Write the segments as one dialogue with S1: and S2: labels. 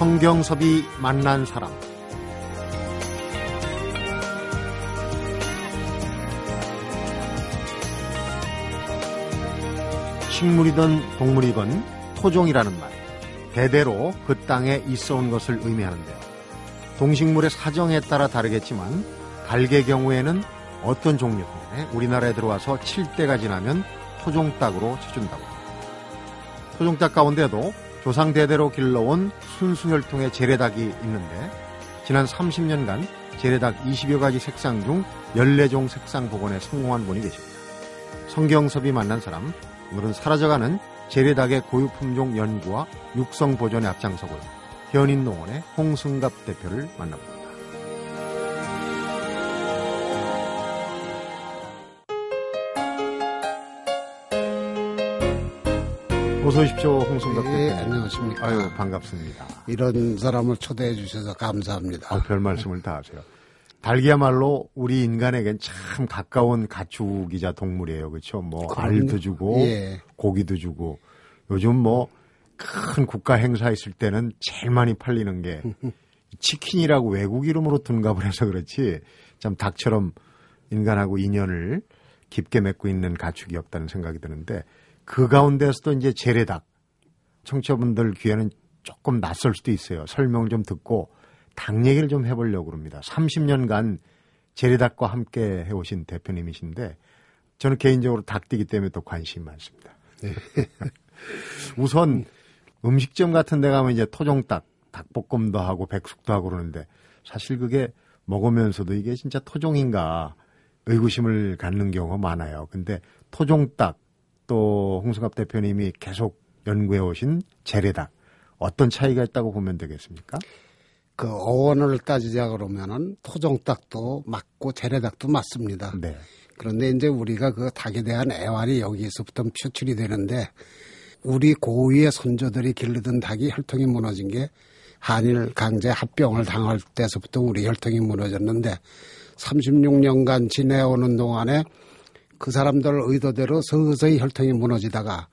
S1: 성경섭이 만난 사람 식물이든 동물이건 토종이라는 말 대대로 그 땅에 있어 온 것을 의미하는데요. 동식물의 사정에 따라 다르겠지만 달개 경우에는 어떤 종류 때문에 우리나라에 들어와서 7대가 지나면 토종닭으로 쳐준다고 합니다. 토종닭 가운데도 조상 대대로 길러온 순수혈통의 재래닭이 있는데 지난 30년간 재래닭 20여 가지 색상 중 14종 색상 복원에 성공한 분이 계십니다. 성경섭이 만난 사람, 오늘은 사라져가는 재래닭의 고유품종 연구와 육성 보존에 앞장서고 현인농원의 홍승갑 대표를 만나봅니다. 어서 오십시오, 홍승갑
S2: 예,
S1: 대표님.
S2: 안녕하십니까.
S1: 아유, 반갑습니다.
S2: 이런 사람을 초대해 주셔서 감사합니다.
S1: 아, 별 말씀을 다 하세요. 닭이야말로 우리 인간에겐 참 가까운 가축이자 동물이에요. 그렇죠? 뭐
S2: 그럼요.
S1: 알도 주고
S2: 예.
S1: 고기도 주고 요즘 뭐 큰 국가 행사 있을 때는 제일 많이 팔리는 게 치킨이라고 외국 이름으로 둔갑을 해서 그렇지 참 닭처럼 인간하고 인연을 깊게 맺고 있는 가축이 없다는 생각이 드는데 그 가운데서도 이제 재래닭 청취자분들 귀에는 조금 낯설 수도 있어요. 설명 좀 듣고 닭 얘기를 좀 해보려고 합니다. 30년간 재래닭과 함께 해오신 대표님이신데 저는 개인적으로 닭띠기 때문에 또 관심이 많습니다. 우선 음식점 같은 데 가면 이제 토종닭, 닭볶음도 하고 백숙도 하고 그러는데 사실 그게 먹으면서도 이게 진짜 토종인가 의구심을 갖는 경우가 많아요. 근데 토종닭 또 홍승갑 대표님이 계속 연구해 오신 재래닭 어떤 차이가 있다고 보면 되겠습니까?
S2: 그 어원을 따지자 그러면은 토종닭도 맞고 재래닭도 맞습니다.
S1: 네.
S2: 그런데 이제 우리가 그 닭에 대한 애환이 여기서부터 표출이 되는데 우리 고위의 선조들이 기르던 닭이 혈통이 무너진 게 한일 강제 합병을 당할 때서부터 우리 혈통이 무너졌는데 36년간 지내오는 동안에 그 사람들 의도대로 서서히 혈통이 무너지다가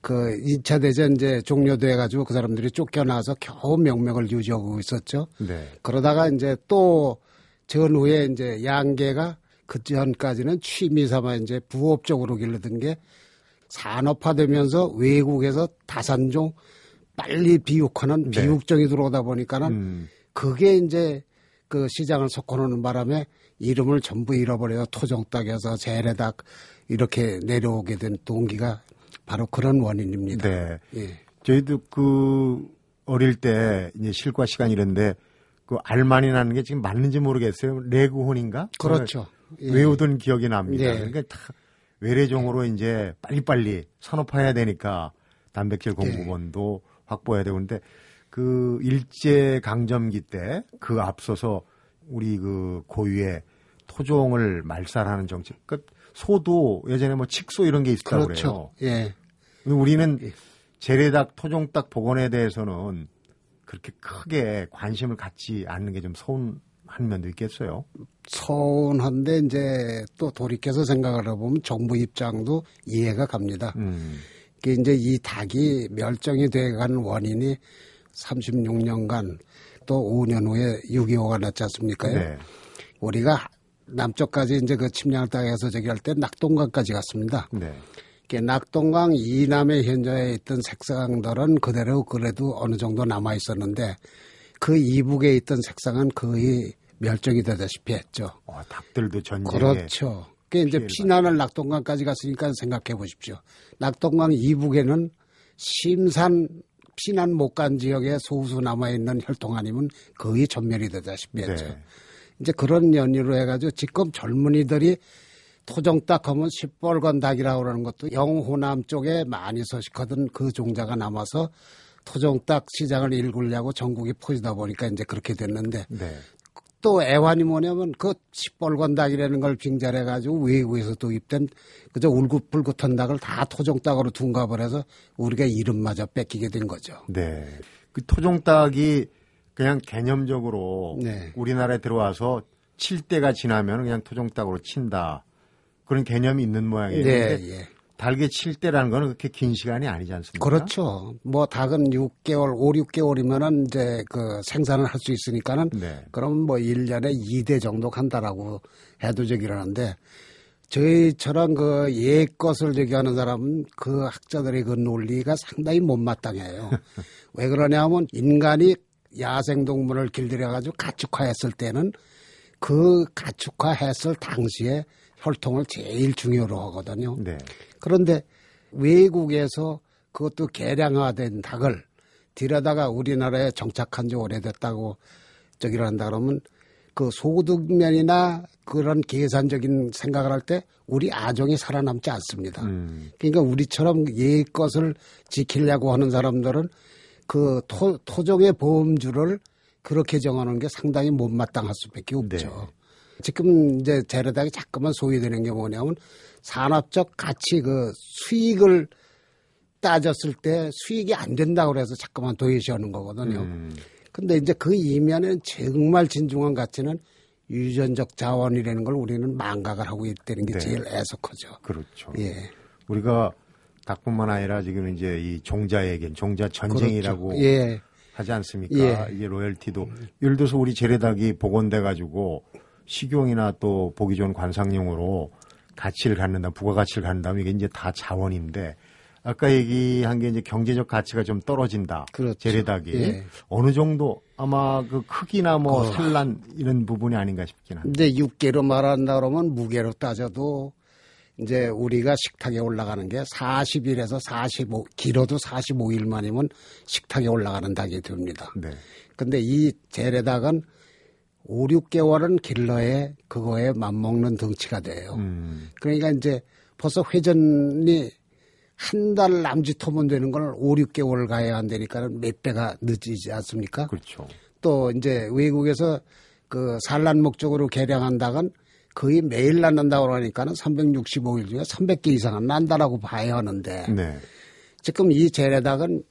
S2: 그 2차 대전 이제 종료돼 가지고 그 사람들이 쫓겨나서 겨우 명맥을 유지하고 있었죠.
S1: 네.
S2: 그러다가 이제 또 전후에 이제 양계가 그 전까지는 취미 삼아 이제 부업적으로 기르던 게 산업화되면서 외국에서 다산종 빨리 비육하는
S1: 네.
S2: 비육종이 들어오다 보니까는
S1: 음,
S2: 그게 이제 그 시장을 섞어놓는 바람에 이름을 전부 잃어버려요. 토종닭에서 재래닭 이렇게 내려오게 된 동기가 바로 그런 원인입니다.
S1: 네.
S2: 예.
S1: 저희도 그 어릴 때 이제 실과 시간 이런데 그 알만이 나는 게 지금 맞는지 모르겠어요. 레구혼인가?
S2: 그렇죠. 예.
S1: 외우던 기억이 납니다.
S2: 네.
S1: 그러니까 다 외래종으로 이제 빨리빨리 산업화해야 되니까 단백질
S2: 네.
S1: 공급원도 확보해야 되는데 그 일제 강점기 때 그 앞서서 우리 그 고유의 토종을 말살하는 정책. 그 소도 예전에 뭐 칙소 이런 게 있었다고 그래요.
S2: 그렇죠. 예.
S1: 근데 우리는
S2: 예.
S1: 재래닭, 토종닭 복원에 대해서는 그렇게 크게 관심을 갖지 않는 게 좀 서운한 면도 있겠어요.
S2: 서운한데 이제 또 돌이켜서 생각을 해보면 정부 입장도 이해가 갑니다.
S1: 음,
S2: 이게 이제 이 닭이 멸종이 돼가는 원인이 36년간 또 5년 후에 6.25가 났지 않습니까?
S1: 네.
S2: 우리가 남쪽까지 이제 그 침략을 당해서 저기 할 때 낙동강까지 갔습니다.
S1: 네.
S2: 이게 낙동강 이남에 현저에 있던 색상들은 그대로 그래도 어느 정도 남아 있었는데 그 이북에 있던 색상은 거의 멸종이 되다시피 했죠.
S1: 어, 닭들도 전쟁에
S2: 그렇죠. 그게 이제 피난을 낙동강까지 갔으니까 생각해 보십시오. 낙동강 이북에는 심산 피난 못 간 지역에 소수 남아 있는 혈통 아니면 거의 전멸이 되다시피 했죠.
S1: 네.
S2: 이제 그런 연유로 해가지고 지금 젊은이들이 토종닭 하면 시뻘건 닭이라고 그러는 것도 영호남 쪽에 많이 서식하던 그 종자가 남아서 토종닭 시장을 일구려고 전국이 퍼지다 보니까 이제 그렇게 됐는데
S1: 네.
S2: 또 애환이 뭐냐면 그 시뻘건 닭이라는 걸 빙자해가지고 외국에서 도입된 그저 울긋불긋한 닭을 다 토종 닭으로 둔갑을 해서 우리가 이름마저 뺏기게 된 거죠.
S1: 네. 그 토종 닭이 그냥 개념적으로
S2: 네.
S1: 우리나라에 들어와서 칠 때가 지나면 그냥 토종닭으로 친다. 그런 개념이 있는 모양이에요.
S2: 네, 예.
S1: 달개 칠 때라는 거는 그렇게 긴 시간이 아니지 않습니까?
S2: 그렇죠. 뭐 닭은 6개월, 5, 6개월이면은 이제 그 생산을 할 수 있으니까는
S1: 네.
S2: 그럼 뭐 1년에 2대 정도 간다라고 해도 저기라는데 저희처럼 그예 것을 저기 하는 사람은 그 학자들의 그 논리가 상당히 못마땅해요. 왜 그러냐면 인간이 야생동물을 길들여가지고 가축화했을 때는 그 가축화했을 당시에 혈통을 제일 중요로 하거든요.
S1: 네.
S2: 그런데 외국에서 그것도 개량화된 닭을 들여다가 우리나라에 정착한 지 오래됐다고 저기를 한다 그러면 그 소득면이나 그런 계산적인 생각을 할 때 우리 아종이 살아남지 않습니다.
S1: 음.
S2: 그러니까 우리처럼 예 것을 지키려고 하는 사람들은 그 토, 토종의 보험주를 그렇게 정하는 게 상당히 못마땅할 수밖에 없죠.
S1: 네.
S2: 지금 이제 재래닭이 자꾸만 소외되는 게 뭐냐면 산업적 가치 그 수익을 따졌을 때 수익이 안 된다고 그래서 자꾸만 도외시하는 거거든요.
S1: 음.
S2: 근데 이제 그 이면에는 정말 진중한 가치는 유전적 자원이라는 걸 우리는 망각을 하고 있다는 게
S1: 네.
S2: 제일 애석하죠.
S1: 그렇죠.
S2: 예.
S1: 우리가 닭뿐만 아니라 지금 이제 이 종자에겐 종자 전쟁이라고
S2: 그렇죠. 예.
S1: 하지 않습니까?
S2: 예.
S1: 이게 로열티도 예를 들어서 우리 재래닭이 복원돼 가지고 식용이나 또 보기 좋은 관상용으로 가치를 갖는다, 부가가치를 갖는다면 이게 이제 다 자원인데 아까 얘기한 게 이제 경제적 가치가 좀 떨어진다.
S2: 그렇죠.
S1: 재래닭이
S2: 예.
S1: 어느 정도 아마 그 크기나 뭐
S2: 어.
S1: 산란 이런 부분이 아닌가 싶긴 한데.
S2: 이제 육계로 말한다 그러면 무게로 따져도 이제 우리가 식탁에 올라가는 게 40일에서 45, 길어도 45일 만이면 식탁에 올라가는 닭이 됩니다.
S1: 네.
S2: 근데 이 재래닭은 5, 6개월은 길러에 그거에 맞먹는 덩치가 돼요.
S1: 음.
S2: 그러니까 이제 벌써 회전이 한 달 남짓하면 되는 걸 5, 6개월 가야 한다니까 몇 배가 늦지 않습니까?
S1: 그렇죠.
S2: 또 이제 외국에서 그 산란 목적으로 개량한 닭은 거의 매일 낳는다고 그러니까는 365일 중에 300개 이상은 난다라고 봐야 하는데
S1: 네.
S2: 지금 이 재래닭은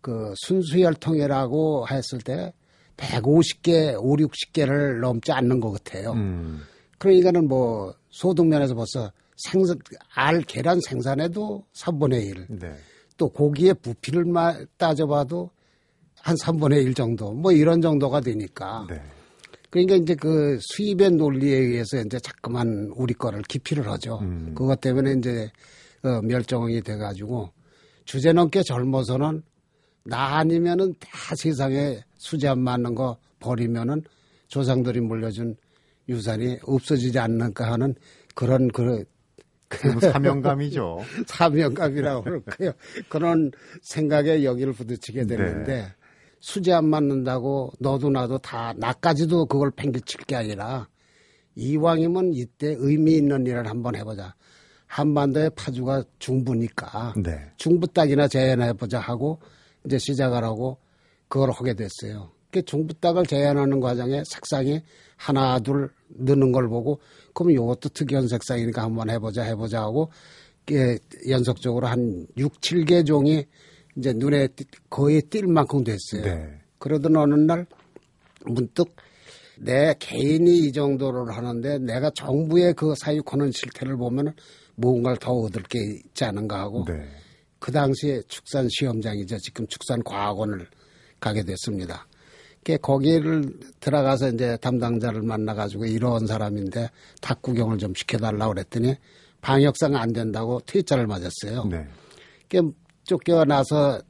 S2: 그 순수혈통이라고 했을 때 150개, 5, 60개를 넘지 않는 것 같아요.
S1: 음.
S2: 그러니까는 뭐 소득면에서 벌써 생산, 알 계란 생산에도 3분의 1.
S1: 네.
S2: 또 고기의 부피를 마- 따져봐도 한 3분의 1 정도. 뭐 이런 정도가 되니까.
S1: 네.
S2: 그러니까 이제 그 수입의 논리에 의해서 이제 자꾸만 우리 거를 기피를 하죠.
S1: 음.
S2: 그것 때문에 이제 어, 멸종이 돼가지고 주제 넘게 젊어서는 나 아니면은 다 세상에 수지 안 맞는 거 버리면은 조상들이 물려준 유산이 없어지지 않는가 하는 그런
S1: 그그 사명감이죠.
S2: 사명감이라고 그럴까요? 그런 생각에 여기를 부딪히게 되는데 수지 안 맞는다고 너도 나도 다 나까지도 그걸 팽개칠 게 아니라 이왕이면 이때 의미 있는 일을 한번 해보자. 한반도의 파주가 중부니까
S1: 네.
S2: 중부 딱이나 재현해보자 하고 이제 시작을 하고 그걸 하게 됐어요. 그 중부 딱을 재현하는 과정에 색상이 하나 둘 느는 걸 보고 그럼 이것도 특이한 색상이니까 한번 해보자 해보자 하고 이게 연속적으로 한 6, 7개 종이 이제 눈에 띄- 거의 띌 만큼 됐어요.
S1: 네.
S2: 그러던 어느 날 문득 내 개인이 이 정도를 하는데 내가 정부의 그 사육하는 실태를 보면 무언가를 더 얻을 게 있지 않은가 하고
S1: 네.
S2: 그 당시에 축산 시험장이죠. 지금 축산 과학원을 가게 됐습니다. 그 거기를 들어가서 이제 담당자를 만나가지고 이런 사람인데 닭 구경을 좀 시켜달라고 그랬더니 방역상 안 된다고 퇴짜를 맞았어요.
S1: 네.
S2: 그 쫓겨나서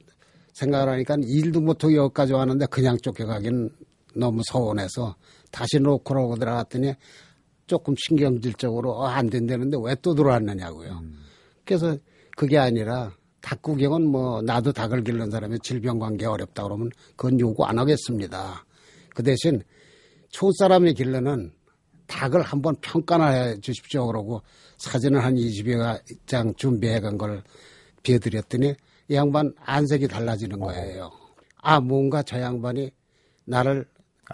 S2: 생각을 하니까 일도 못하고 여기까지 왔는데 그냥 쫓겨가긴 너무 서운해서 다시 놓고라고 들어갔더니 조금 신경질적으로 어, 안 된다는데 왜 또 들어왔느냐고요. 그래서 그게 아니라 닭 구경은 뭐 나도 닭을 기르는 사람이 질병 관계 어렵다 그러면 그건 요구 안 하겠습니다. 그 대신 초사람이 기르는 닭을 한번 평가나 해 주십시오 그러고 사진을 한 20여 장 준비해 간 걸 비워드렸더니 이 양반 안색이 달라지는 거예요. 아 뭔가 저 양반이 나를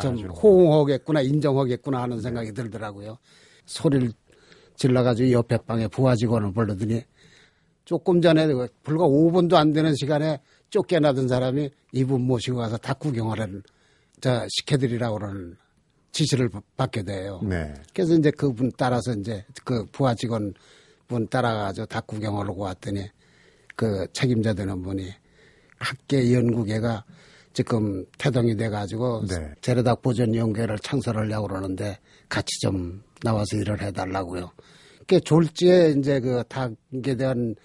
S2: 좀
S1: 알아주는구나.
S2: 호응하겠구나 인정하겠구나 하는 생각이 들더라고요. 소리를 질러가지고 옆에 방에 부하 직원을 불러더니 조금 전에 불과 5분도 안 되는 시간에 쫓겨나던 사람이 이분 모시고 가서 닭 구경하라는 저 시켜드리라고 그러는 지시를 받게 돼요.
S1: 네.
S2: 그래서 이제 그분 따라서 이제 그 부하 직원 분 따라가서 닭 구경하려고 왔더니 그 책임자 되는 분이 학계 연구계가 지금 태동이 돼가지고
S1: 네.
S2: 재래닭 보존 연구회를 창설하려고 그러는데 같이 좀 나와서 일을 해달라고요. 그 졸지에 이제 그 닭에 대한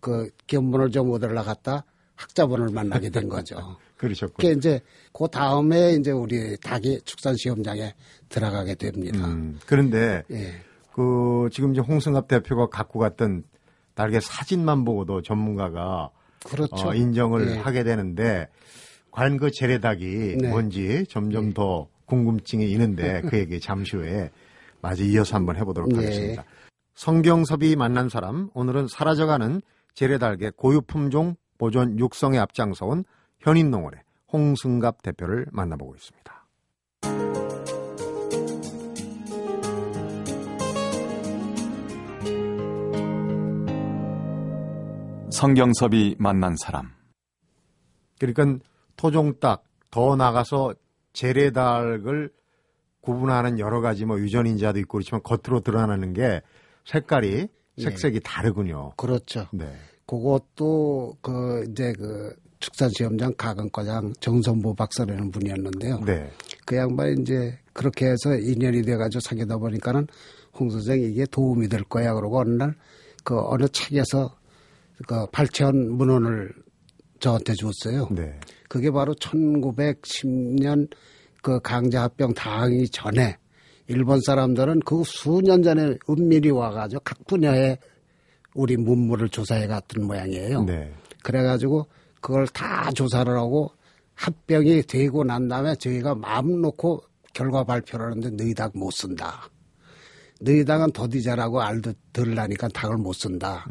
S2: 그 견문을 좀 얻으러 갔다 학자분을 만나게 된 거죠.
S1: 그러셨군요.
S2: 그 이제 그 다음에 이제 우리 닭이 축산 시험장에 들어가게 됩니다.
S1: 음, 그런데
S2: 예.
S1: 그 지금 이제 홍승갑 대표가 갖고 갔던 날개 사진만 보고도 전문가가
S2: 그렇죠.
S1: 어, 인정을
S2: 예.
S1: 하게 되는데 과연 그 재래닭이
S2: 네.
S1: 뭔지 점점 더 궁금증이 있는데 그 얘기 잠시 후에 마저 이어서 한번 해보도록
S2: 네.
S1: 하겠습니다. 성경섭이 만난 사람 오늘은 사라져가는 재래닭의 고유 품종 보존 육성에 앞장서온 현인농원의 홍승갑 대표를 만나보고 있습니다.
S3: 성경섭이 만난 사람.
S1: 그러니까 토종닭 더 나가서 재래닭을 구분하는 여러 가지 뭐 유전인자도 있고 그렇지만 겉으로 드러나는 게 색깔이 색색이 다르군요.
S2: 그렇죠.
S1: 네.
S2: 그것도 그 이제 그 축산 시험장 가건과장 정선보 박사라는 분이었는데요.
S1: 네.
S2: 그 양반이 이제 그렇게 해서 인연이 돼가지고 사귀다 보니까는 홍 선생 이게 도움이 될 거야 그러고 어느 날 그 어느 책에서 그 발췌한 문헌을 저한테 줬어요.
S1: 네.
S2: 그게 바로 1910년 그 강제합병 당하기 전에 일본 사람들은 그 수년 전에 은밀히 와가지고 각 분야에 우리 문물을 조사해 갔던 모양이에요.
S1: 네.
S2: 그래가지고 그걸 다 조사를 하고 합병이 되고 난 다음에 저희가 마음 놓고 결과 발표를 하는데 너희 닭못 쓴다. 너희 닭은 더디자라고 알도 들라니까 닭을 못 쓴다.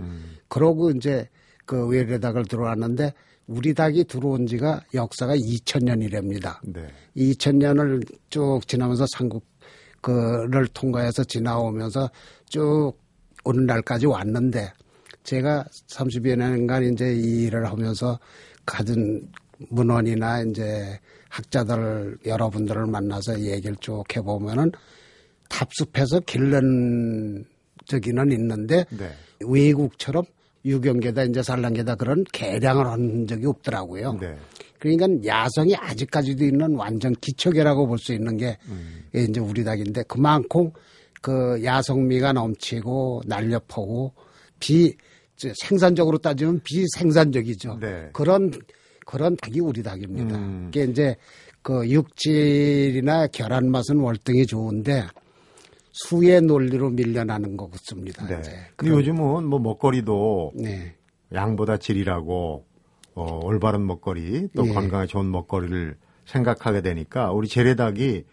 S2: 그러고 이제 그 외래 닭을 들어왔는데 우리 닭이 들어온 지가 역사가 2000년이랍니다.
S1: 네.
S2: 2000년을 쭉 지나면서 삼국 그를 통과해서 지나오면서 쭉 오늘날까지 왔는데 제가 30여 년간 이제 이 일을 하면서 가진 문헌이나 이제 학자들 여러분들을 만나서 얘기를 쭉 해보면은 답습해서 길른 저기는 있는데
S1: 네.
S2: 외국처럼 유경계다 이제 산란계다 그런 개량을 한 적이 없더라고요.
S1: 네.
S2: 그러니까 야성이 아직까지도 있는 완전 기초계라고 볼 수 있는 게 이제 우리 닭인데 그만큼 그 야성미가 넘치고 날렵하고 비저 생산적으로 따지면 비생산적이죠.
S1: 네.
S2: 그런 그런 닭이 우리 닭입니다.
S1: 음.
S2: 그게 이제 그 육질이나 결한 맛은 월등히 좋은데 수의 논리로 밀려나는 것 같습니다.
S1: 네.
S2: 이제.
S1: 근데 요즘은 뭐 먹거리도
S2: 네.
S1: 양보다 질이라고 어, 올바른 먹거리 또
S2: 예.
S1: 건강에 좋은 먹거리를 생각하게 되니까 우리 재래닭이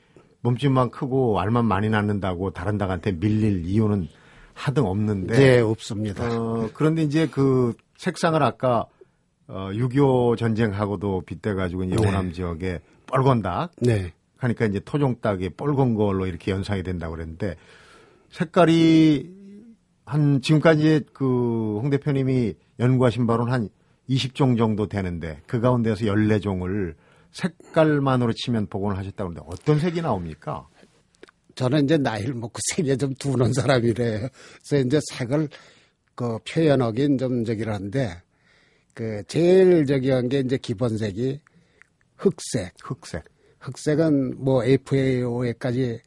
S1: 몸집만 크고 알만 많이 낳는다고 다른 닭한테 밀릴 이유는 하등 없는데
S2: 네, 없습니다.
S1: 어, 그런데 이제 그 색상을 아까 어, 6.25 전쟁하고도 빗대가지고 이제
S2: 네.
S1: 호남 지역에 뻘건 닭
S2: 네.
S1: 하니까 이제 토종 닭이 뻘건 걸로 이렇게 연상이 된다고 그랬는데 색깔이 한 지금까지 그 홍 대표님이 연구하신 바로는 한 20종 정도 되는데 그 가운데서 14종을 색깔만으로 치면 복원을 하셨다고 하는데 어떤 색이 나옵니까?
S2: 저는 이제 나이를 먹고 색에 좀 두는 사람이래요. 그래서 이제 색을 그 표현하긴 좀 저기를 한데 그 제일 저기 한 게 이제 기본색이 흑색.
S1: 흑색.
S2: 흑색은 뭐 FAO에까지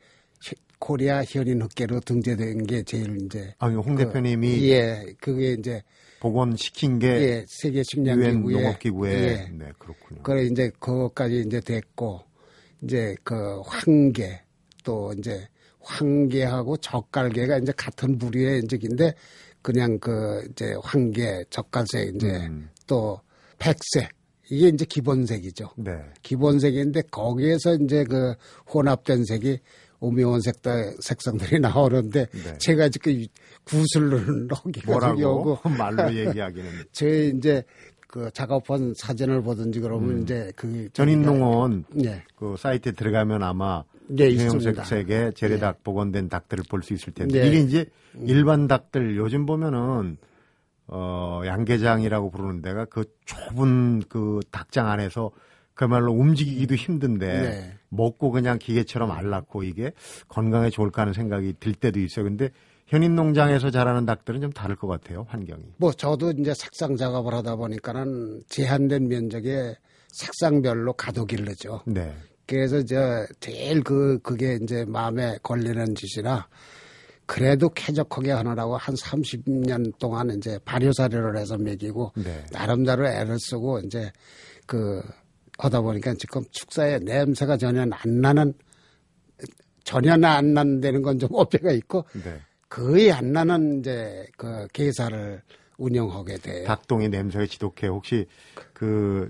S2: 코리아 현인 흑계로 등재된 게 제일 이제
S1: 아, 홍
S2: 그,
S1: 대표님이
S2: 예 그게 이제
S1: 복원시킨 게
S2: 예 세계 식량기구에
S1: 농업기구에
S2: 예.
S1: 네 그렇군요.
S2: 그래 이제 그것까지 이제 됐고 이제 그 황계 또 이제 황계하고 젓갈계가 이제 같은 부류의 인적인데 그냥 그 이제 황계 젓갈색 이제
S1: 음.
S2: 또 백색 이게 이제 기본색이죠.
S1: 네.
S2: 기본색인데 거기에서 이제 그 혼합된 색이 오묘한 색다 색상들이 나오는데
S1: 네.
S2: 제가 지금 넣기가
S1: 뭐라고
S2: 하고
S1: 말로 얘기하기는
S2: 제 이제 그 작업한 사진을 보든지 그러면 이제 그
S1: 음. 전인농원
S2: 네.
S1: 그 사이트에 들어가면 아마
S2: 네, 있습니다.
S1: 색의 재래닭 복원된 닭들을 볼 수 있을 텐데
S2: 네.
S1: 이게 이제 일반 닭들 요즘 보면은 어 양계장이라고 부르는 데가 그 좁은 그 닭장 안에서 그야말로 움직이기도 힘든데
S2: 네.
S1: 먹고 그냥 기계처럼 알 낳고 이게 건강에 좋을까 하는 생각이 들 때도 있어요. 근데 현인 농장에서 자라는 닭들은 좀 다를 것 같아요, 환경이.
S2: 뭐 저도 이제 색상 작업을 하다 보니까는 제한된 면적에 색상별로 가둬 길르죠.
S1: 네.
S2: 그래서 저 제일 그 그게 이제 마음에 걸리는 짓이라 그래도 쾌적하게 하느라고 한 30년 동안 이제 발효사료를 해서 먹이고
S1: 네.
S2: 나름대로 애를 쓰고 이제 그 하다 보니까 지금 축사에 냄새가 전혀 안 나는 전혀 안 난다는 건 좀 어폐가 있고
S1: 네.
S2: 거의 안 나는 이제 그 계사를 운영하게 돼요.
S1: 닭똥이 냄새가 지독해요. 혹시 그,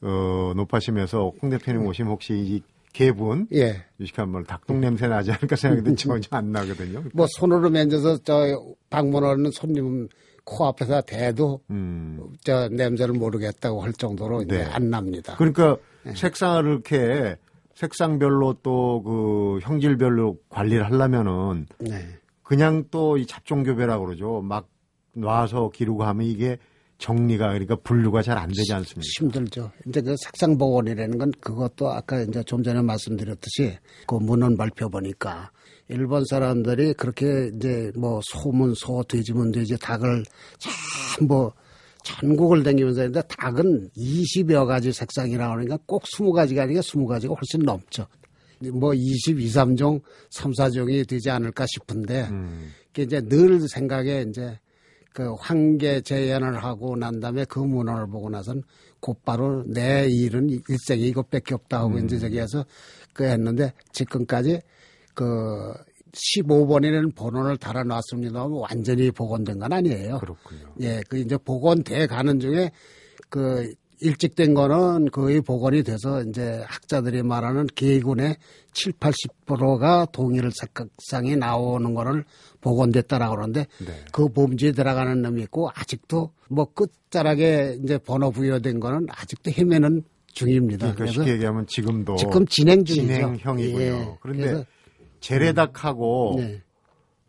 S1: 어, 높아시면서 홍 대표님 오시면 혹시 이 개분
S2: 예.
S1: 유식한 말 닭똥 냄새 나지 않을까 생각했는데 전혀 안 나거든요.
S2: 뭐 손으로 만져서 저 방문하는 손님 코앞에서 대도
S1: 음.
S2: 저 냄새를 모르겠다고 할 정도로 이제
S1: 네.
S2: 안 납니다.
S1: 그러니까 색상을 이렇게 색상별로 또 그 형질별로 관리를 하려면은
S2: 네.
S1: 그냥 또 이 잡종교배라고 그러죠. 막 놔서 기르고 하면 이게 정리가 그러니까 분류가 잘 안 되지 않습니까?
S2: 힘들죠. 이제 그 색상 복원이라는 건 그것도 아까 이제 좀 전에 말씀드렸듯이 그 문헌 발표 보니까 일본 사람들이 그렇게 이제 뭐 소문 소 돼지문 돼지 닭을 참뭐 전국을 다니면서 했는데 닭은 20여 가지 색상이 나오니까 꼭 20가지가 아니라 20가지가 훨씬 넘죠. 뭐 22, 3종, 3, 4종이 되지 않을까 싶은데
S1: 음.
S2: 그 이제 늘 생각에 이제 그 황계 재연을 하고 난 다음에 그 문헌을 보고 나선 곧바로 내 일은 일생에 이것밖에 없다 하고 이제 저기 해서 그 했는데 지금까지 그 15번이라는 번호를 달아놨습니다만 완전히 복원된 건 아니에요.
S1: 그렇군요.
S2: 예, 그 이제 복원돼 가는 중에 그 일찍 된 거는 거의 복원이 돼서 이제 학자들이 말하는 개군의 7, 80%가 동일 색상이 나오는 거를 복원됐다라고 그러는데
S1: 네.
S2: 그 범주에 들어가는 놈이 있고 아직도 뭐 끝자락에 이제 번호 부여된 거는 아직도 헤매는 중입니다.
S1: 그러니까 쉽게 얘기하면 지금도
S2: 지금 진행 중이죠.
S1: 진행형이군요.
S2: 예.
S1: 그런데
S2: 그래서
S1: 제레닭하고
S2: 네.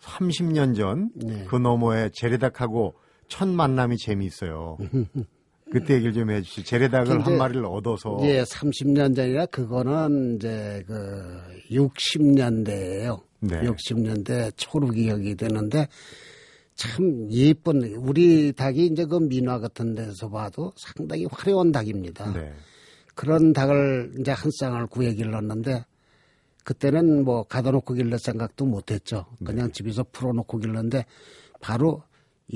S1: 30년 전그
S2: 네.
S1: 너머에 제레닭하고 첫 만남이 재미있어요. 그때 얘기를 좀 해주시죠. 제레닭을
S2: 근데
S1: 한 마리를 얻어서
S2: 예, 30년 전이라 그거는 이제 그 60년대예요.
S1: 네.
S2: 60년대 초로 기억이 되는데 참 예쁜 우리 닭이 이제 그 민화 같은 데서 봐도 상당히 화려한 닭입니다.
S1: 네.
S2: 그런 닭을 이제 한 쌍을 구해 길렀는데 그때는 뭐 가둬놓고 길를 생각도 못했죠. 그냥 집에서 풀어놓고 길렀는데 바로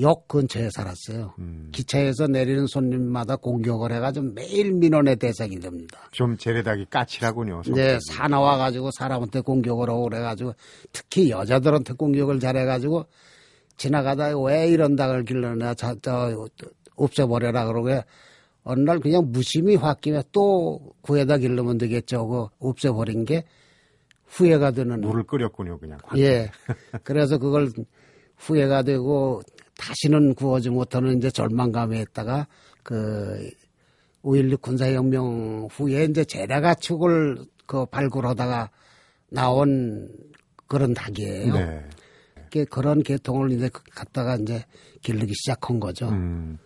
S2: 역 근처에 살았어요. 기차에서 내리는 손님마다 공격을 해가지고 매일 민원의 대상이 됩니다.
S1: 좀 제레닭이 까칠하군요. 성격이.
S2: 사나와 가지고 사람한테 공격을 하고 그래가지고 특히 여자들한테 공격을 잘해가지고 지나가다 왜 이런 닭을 길러냐 저, 저 없애버려라 그러고 어느 날 그냥 무심히 홧김에 또 구해다 길르면 되겠죠. 그 없애버린 게 후회가 되는
S1: 물을 끓였군요, 그냥.
S2: 예. 그래서 그걸 후회가 되고 다시는 구하지 못하는 이제 절망감에 있다가 그5.16 군사혁명 후에 이제 제라가축을 그 발굴하다가 나온 그런 닭이에요.
S1: 네.
S2: 그 그런 계통을 이제 갖다가 이제 기르기 시작한 거죠.
S1: 음.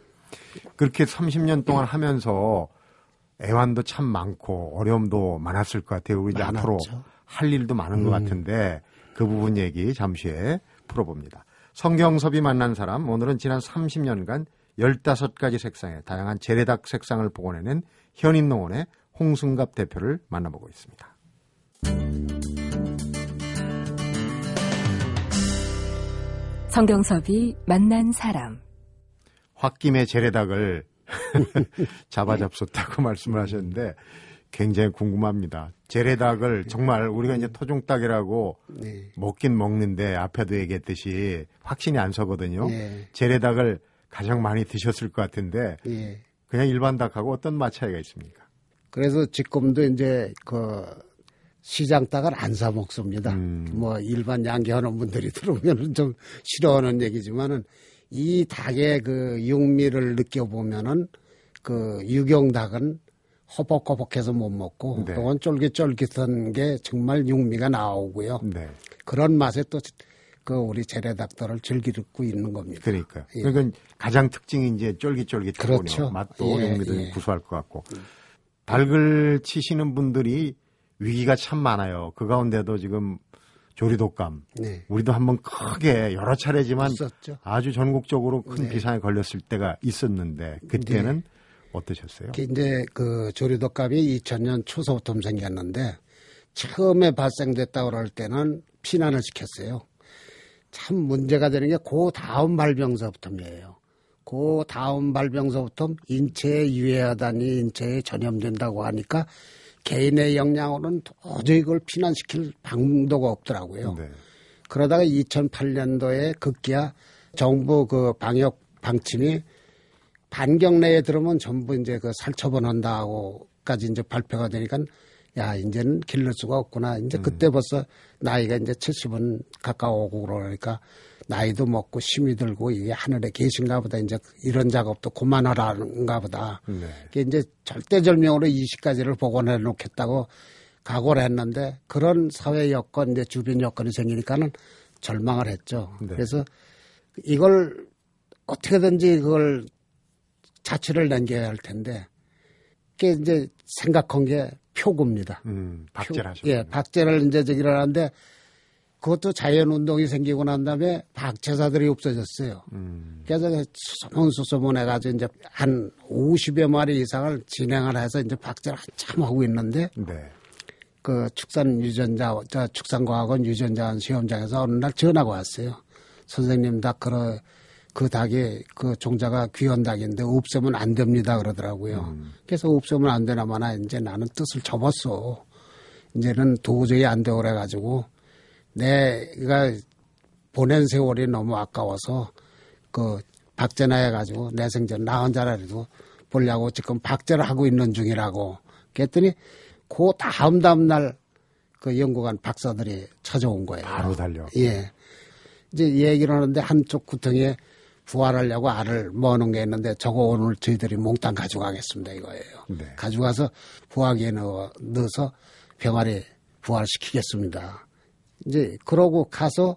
S1: 그렇게 30년 동안 하면서 애환도 참 많고 어려움도 많았을 것 같아요. 우리 이제
S2: 많았죠. 음.
S1: 앞으로 할 일도 많은 것 같은데 그 부분 얘기 잠시 후에 풀어봅니다. 성경섭이 만난 사람 오늘은 지난 30년간 15가지 색상의 다양한 재래닭 색상을 복원해낸 현인농원의 홍승갑 대표를 만나보고 있습니다.
S4: 성경섭이 만난 사람.
S1: 홧김에 재래닭을 잡아잡섰다고 말씀을 하셨는데 굉장히 궁금합니다. 재래닭을 정말 우리가 이제 토종닭이라고
S2: 네.
S1: 먹긴 먹는데 앞에도 얘기했듯이 확신이 안 서거든요.
S2: 예.
S1: 재래닭을 가장 많이 드셨을 것 같은데
S2: 예.
S1: 그냥 일반 닭하고 어떤 맛 차이가 있습니까?
S2: 그래서 지금도 이제 그 시장 닭을 안 사 먹습니다.
S1: 음.
S2: 뭐 일반 양계하는 분들이 들어오면 좀 싫어하는 얘기지만은 이 닭의 그 육미를 느껴보면은 그 유경 닭은 허벅허벅해서 못 먹고
S1: 네.
S2: 또한 쫄깃쫄깃한 게 정말 육미가 나오고요.
S1: 네.
S2: 그런 맛에 또 그 우리 재래닭들을 즐기고 있는 겁니다.
S1: 그러니까.
S2: 예.
S1: 그러니까 가장 특징이 이제 쫄깃쫄깃하군요.
S2: 그렇죠.
S1: 맛도
S2: 예,
S1: 육미도
S2: 예.
S1: 구수할 것 같고. 닭을 치시는 분들이 위기가 참 많아요. 그 가운데도 지금 조리독감.
S2: 네.
S1: 우리도 한번 크게 여러 차례지만
S2: 있었죠.
S1: 아주 전국적으로 큰
S2: 네.
S1: 비상에 걸렸을 때가 있었는데 그때는 어떠셨어요?
S2: 그 이제 그 조류독감이 2000년 초서부터 생겼는데 처음에 발생됐다 그럴 때는 피난을 시켰어요. 참 문제가 되는 게 그 다음 발병서부터예요. 그 다음 발병서부터 인체에 유해하다니 인체에 전염된다고 하니까 개인의 역량으로는 도저히 그걸 피난시킬 방도가 없더라고요.
S1: 네.
S2: 그러다가 2008년도에 급기야 정부 그 방역 방침이 반경 내에 들으면 전부 이제 그 살처분한다고까지 이제 발표가 되니까 야 이제는 기를 수가 없구나. 이제 그때 벌써 나이가 이제 70은 가까워오고 그러니까 나이도 먹고 힘이 들고 이게 하늘에 계신가 보다 이제 이런 작업도 그만하라는가 보다.
S1: 네.
S2: 그게 이제 절대절명으로 20가지를 복원해 놓겠다고 각오를 했는데 그런 사회 여건, 이제 주변 여건이 생기니까는 절망을 했죠.
S1: 네.
S2: 그래서 이걸 어떻게든지 그걸 자취를 남겨야 할 텐데 그게 이제 생각한 게 표구입니다.
S1: 음, 박제하셨
S2: 예, 박제를 이제 저기를 하는데 그것도 자연운동이 생기고 난 다음에 박제사들이 없어졌어요.
S1: 음,
S2: 그래서 수소문 해가지고 이제 한 50여 마리 이상을 진행을 해서 이제 박제를 한참 하고 있는데
S1: 네.
S2: 그 축산 유전자, 저 축산과학원 유전자 시험장에서 어느 날 전화가 왔어요. 선생님 닭 그러 그 닭이 그 종자가 귀한 닭인데 없애면 안 됩니다 그러더라고요. 그래서 없애면 안 되나마나 이제 나는 뜻을 접었어. 이제는 도저히 안 되고 그래가지고 내가 보낸 세월이 너무 아까워서 그 박제나 해가지고 내 생전 나 혼자라도 보려고 지금 박제를 하고 있는 중이라고 그랬더니 그 다음 다음 날 그 연구관 박사들이 찾아온 거예요.
S1: 바로 달려.
S2: 예. 이제 얘기를 하는데 한쪽 구덩이에 부활하려고 알을 모아놓은 게 있는데 저거 오늘 저희들이 몽땅 가져가겠습니다 이거예요.
S1: 네.
S2: 가져가서 부화기에 넣어, 넣어서 병아리 부활시키겠습니다. 이제 그러고 가서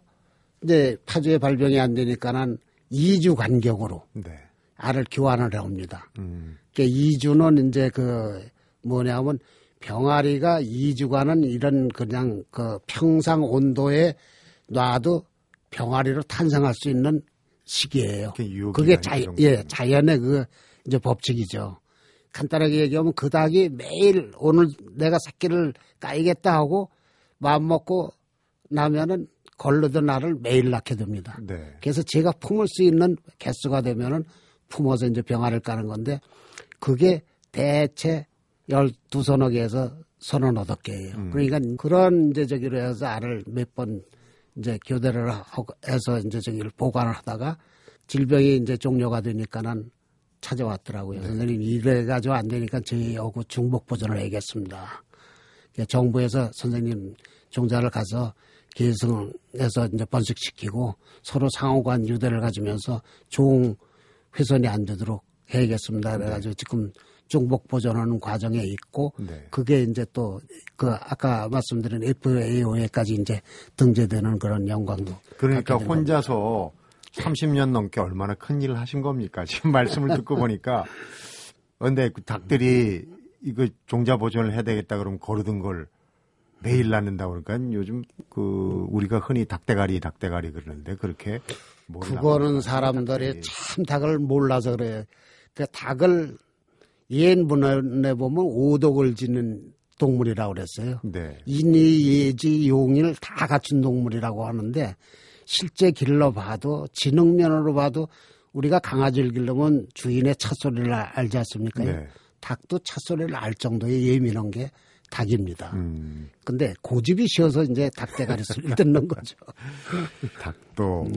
S2: 이제 파주에 발병이 안 되니까는 2주 간격으로
S1: 네.
S2: 알을 교환을 해옵니다.
S1: 음,
S2: 그러니까 2주는 이제 그 뭐냐면 병아리가 2주간은 이런 그냥 그 평상 온도에 놔도 병아리로 탄생할 수 있는 시기예요.
S1: 그게
S2: 자,
S1: 그.
S2: 예, 자연의 그 이제 법칙이죠. 간단하게 얘기하면 그 닭이 매일 오늘 내가 새끼를 까이겠다 하고 마음 먹고 나면은 걸르던 알을 매일 낳게 됩니다.
S1: 네.
S2: 그래서 제가 품을 수 있는 개수가 되면은 품어서 이제 병아리를 까는 건데 그게 대체 12서너 개에서 서너 여덟 개예요.
S1: 음.
S2: 그러니까 그런 이제 저기로 해서 알을 몇 번 이제 교대를 하고 해서 이제 저기를 보관을 하다가 질병이 이제 종료가 되니까는 찾아왔더라고요. 선생님 이래 가지고 안 되니까 저희하고 중복 보존을 해야겠습니다. 그러니까 정부에서 선생님 종자를 가서 계승해서 이제 번식시키고 서로 상호간 유대를 가지면서 종 훼손이 안 되도록 해야겠습니다. 그래가지고 지금 중복 보존하는 과정에 있고
S1: 네.
S2: 그게 이제 또 그 아까 말씀드린 FAO에까지 이제 등재되는 그런 영광도
S1: 그러니까
S2: 된 겁니다.
S1: 혼자서 30년 넘게 얼마나 큰 일을 하신 겁니까? 지금 말씀을 듣고 보니까. 근데 그 닭들이 이거 종자 보존을 해야 되겠다 그러면 거르던 걸 매일 낳는다 그러니까 요즘 그 우리가 흔히 닭대가리 닭대가리 그러는데 그렇게 뭘
S2: 그거는 사람들이
S1: 닭들이.
S2: 참 닭을 몰라서 그래요. 그 닭을 옛 문헌에 보면 오독을 지는 동물이라고 그랬어요.
S1: 네.
S2: 인이, 예지, 용일 다 갖춘 동물이라고 하는데 실제 길러봐도 지능면으로 봐도 우리가 강아지를 기르면 주인의 찻소리를 알- 알지 않습니까?
S1: 네.
S2: 닭도 찻소리를 알 정도의 예민한 게 닭입니다.
S1: 음,
S2: 근데 고집이 쉬어서 이제 닭대가리 소리를 듣는 거죠.
S1: 닭도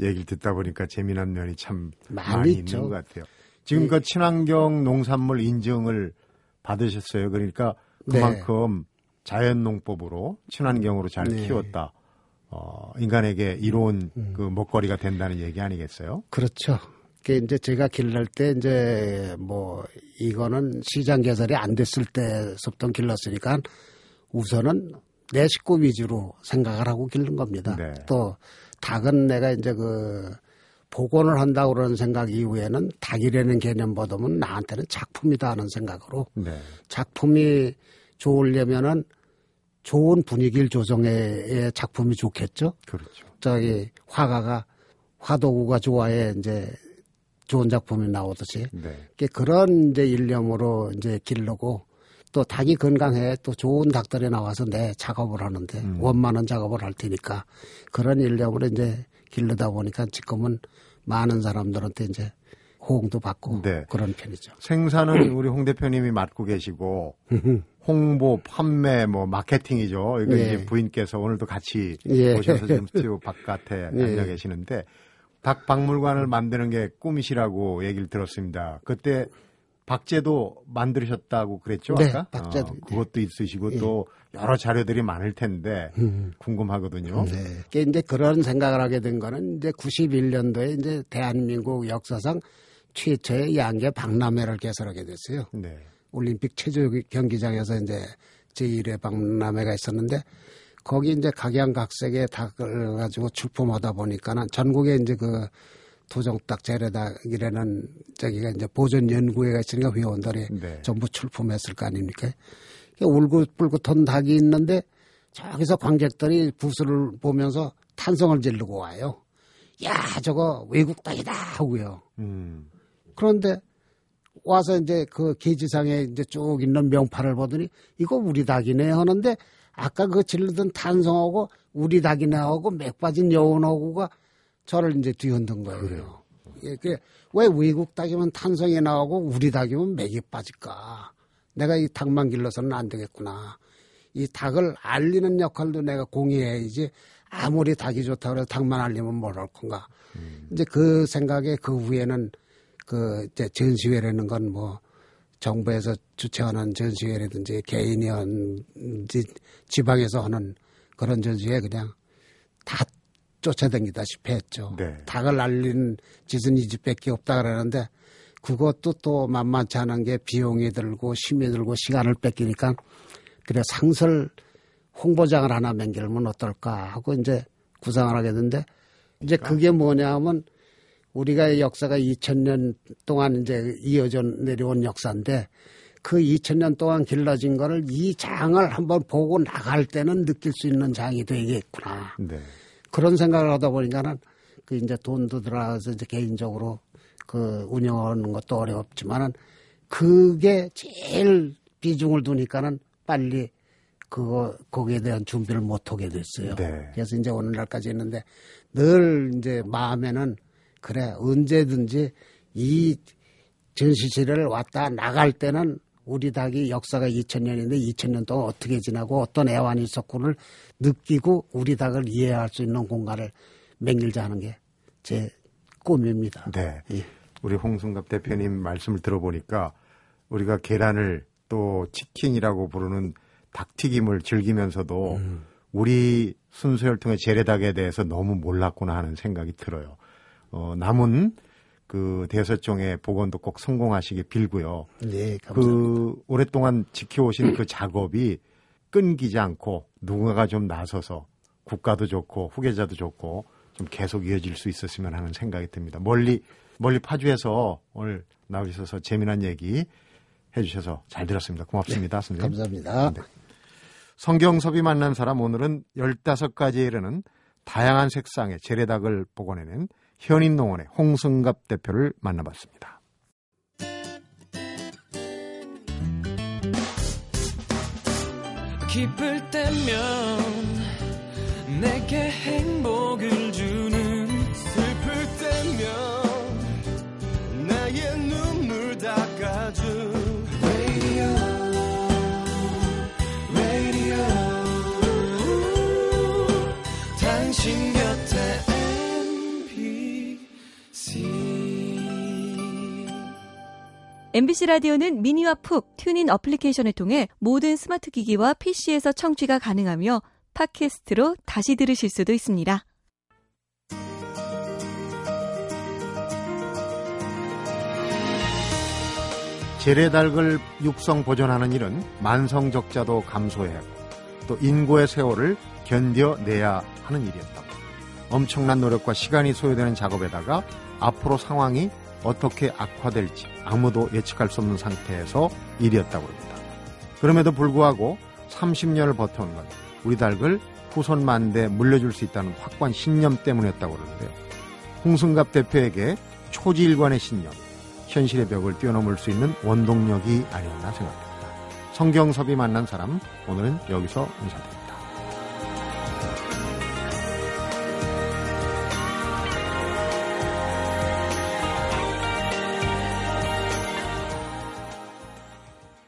S1: 얘기를 듣다 보니까 재미난 면이 참
S2: 음. 많이
S1: 많이,
S2: 있죠.
S1: 있는 것 같아요. 지금 그 친환경 농산물 인증을 받으셨어요. 그러니까
S2: 네.
S1: 그만큼 자연 농법으로 친환경으로 잘
S2: 네.
S1: 키웠다. 어, 인간에게 이로운
S2: 음.
S1: 그 먹거리가 된다는 얘기 아니겠어요?
S2: 그렇죠. 그 이제 제가 길를 때 이제 뭐 이거는 시장 개설이 안 됐을 때부터 길렀으니까 우선은 내 식구 위주로 생각을 하고 기른 겁니다.
S1: 네.
S2: 또 닭은 내가 이제 그 복원을 한다고 그러는 생각 이후에는 닭이라는 개념보다는 나한테는 작품이다 하는 생각으로
S1: 네.
S2: 작품이 좋으려면은 좋은 분위기를 조성해 작품이 좋겠죠.
S1: 그렇죠.
S2: 저기 화가가 화도구가 좋아해 이제 좋은 작품이 나오듯이
S1: 네.
S2: 그런 이제 일념으로 이제 기르고 또 닭이 건강해 또 좋은 닭들이 나와서 내 작업을 하는데
S1: 음.
S2: 원만한 작업을 할 테니까 그런 일념으로 이제 기르다 보니까 지금은 많은 사람들한테 이제 호응도 받고
S1: 네.
S2: 그런 편이죠.
S1: 생산은 우리 홍 대표님이 맡고 계시고 홍보, 판매, 뭐 마케팅이죠. 이거
S2: 예.
S1: 이제 부인께서 오늘도 같이
S2: 예.
S1: 오셔서 지금 스튜디오 바깥에
S2: 예.
S1: 앉아 계시는데 닭 박물관을 만드는 게 꿈이시라고 얘기를 들었습니다. 그때 박제도 만드셨다고 그랬죠?
S2: 네,
S1: 아까?
S2: 박제도.
S1: 어, 그것도 있으시고
S2: 예.
S1: 또 여러 자료들이 많을 텐데 궁금하거든요.
S2: 네. 이게 이제 그런 생각을 하게 된 거는 이제 91년도에 이제 대한민국 역사상 최초의 양계 박람회를 개설하게 됐어요.
S1: 네.
S2: 올림픽 체조 경기장에서 이제 제1회 박람회가 있었는데 거기 이제 각양각색의 닭을 가지고 출품하다 보니까는 전국에 이제 그 도종닭 재래닭이라는 저기가 이제 보존 연구회가 있으니까 회원들이
S1: 네.
S2: 전부 출품했을 거 아닙니까? 울긋불긋 한 닭이 있는데 저기서 관객들이 부스를 보면서 탄성을 지르고 와요. 야, 저거 외국 닭이다 하고요.
S1: 음.
S2: 그런데 와서 이제 그 계지상에 이제 쭉 있는 명파를 보더니 이거 우리 닭이네 하는데 아까 그 질르던 탄성하고 우리 닭이네 하고 맥 빠진 여운하고가 저를 이제 뒤흔든 거예요. 예, 그왜 외국 닭이면 탄성이 나오고 우리 닭이면 맥이 빠질까? 내가 이 닭만 길러서는 안 되겠구나. 이 닭을 알리는 역할도 내가 공유해야지 아무리 닭이 좋다 그래도 닭만 알리면 뭘할 건가. 이제 그 생각에 그 후에는 그 이제 전시회라는 건 뭐 정부에서 주최하는 전시회라든지 개인이 한지 지방에서 하는 그런 전시회 그냥 다 쫓아다니다시피 했죠.
S1: 네.
S2: 닭을 알리는 짓은 이 집밖에 없다 그러는데 그것도 또 만만치 않은 게 비용이 들고 힘이 들고 시간을 뺏기니까 그래 상설 홍보장을 하나 맹기면 어떨까 하고 이제 구상을 하게 됐는데 이제 그게 뭐냐 하면 우리가 역사가 2000년 동안 이제 이어져 내려온 역사인데 그 2000년 동안 길러진 거를 이 장을 한번 보고 나갈 때는 느낄 수 있는 장이 되겠구나.
S1: 네.
S2: 그런 생각을 하다 보니까는 그 이제 돈도 들어가서 이제 개인적으로 그 운영하는 것도 어렵지만은 그게 제일 비중을 두니까는 빨리 그거 거기에 대한 준비를 못 하게 됐어요.
S1: 네.
S2: 그래서 이제 오늘날까지 있는데 늘 이제 마음에는 그래 언제든지 이 전시실을 왔다 나갈 때는 우리 닭이 역사가 2000년인데 2000년 동안 어떻게 지나고 어떤 애환이 있었군을 느끼고 우리 닭을 이해할 수 있는 공간을 맹일자 하는 게 제 꿈입니다.
S1: 네.
S2: 예.
S1: 우리 홍순갑 대표님 말씀을 들어보니까 우리가 계란을 또 치킨이라고 부르는 닭튀김을 즐기면서도
S2: 음.
S1: 우리 순수혈통의 재래닭에 대해서 너무 몰랐구나 하는 생각이 들어요. 어, 남은 그 대서종의 복원도 꼭 성공하시길 빌고요.
S2: 네, 감사합니다.
S1: 그 오랫동안 지켜오신 그 작업이 끊기지 않고 누군가가 좀 나서서 국가도 좋고 후계자도 좋고 좀 계속 이어질 수 있었으면 하는 생각이 듭니다. 멀리 멀리 파주에서 오늘 나오셔서 재미난 얘기 해주셔서 잘 들었습니다. 고맙습니다, 선생님.
S2: 감사합니다.
S1: 네. 성경섭이 만난 사람 오늘은 15가지에 이르는 다양한 색상의 재래닭을 복원해낸 현인농원의 홍승갑 대표를 만나봤습니다.
S4: 기쁠 때면 내게 행 MBC
S5: 라디오는 미니와 푹 TuneIn 어플리케이션을 통해 모든 스마트 기기와 PC에서 청취가 가능하며 팟캐스트로 다시 들으실 수도 있습니다.
S1: 재래닭을 육성 보존하는 일은 만성적자도 감수해야 하고 또 인고의 세월을 견뎌내야 하는 일이었다. 엄청난 노력과 시간이 소요되는 작업에다가 앞으로 상황이 어떻게 악화될지 아무도 예측할 수 없는 상태에서 일이었다고 합니다. 그럼에도 불구하고 30년을 버텨온 것, 우리 닭을 후손 만대 물려줄 수 있다는 확고한 신념 때문이었다고 그러는데요. 홍승갑 대표에게 초지일관의 신념, 현실의 벽을 뛰어넘을 수 있는 원동력이 아니었나 생각합니다. 성경섭이 만난 사람, 오늘은 여기서 인사드립니다.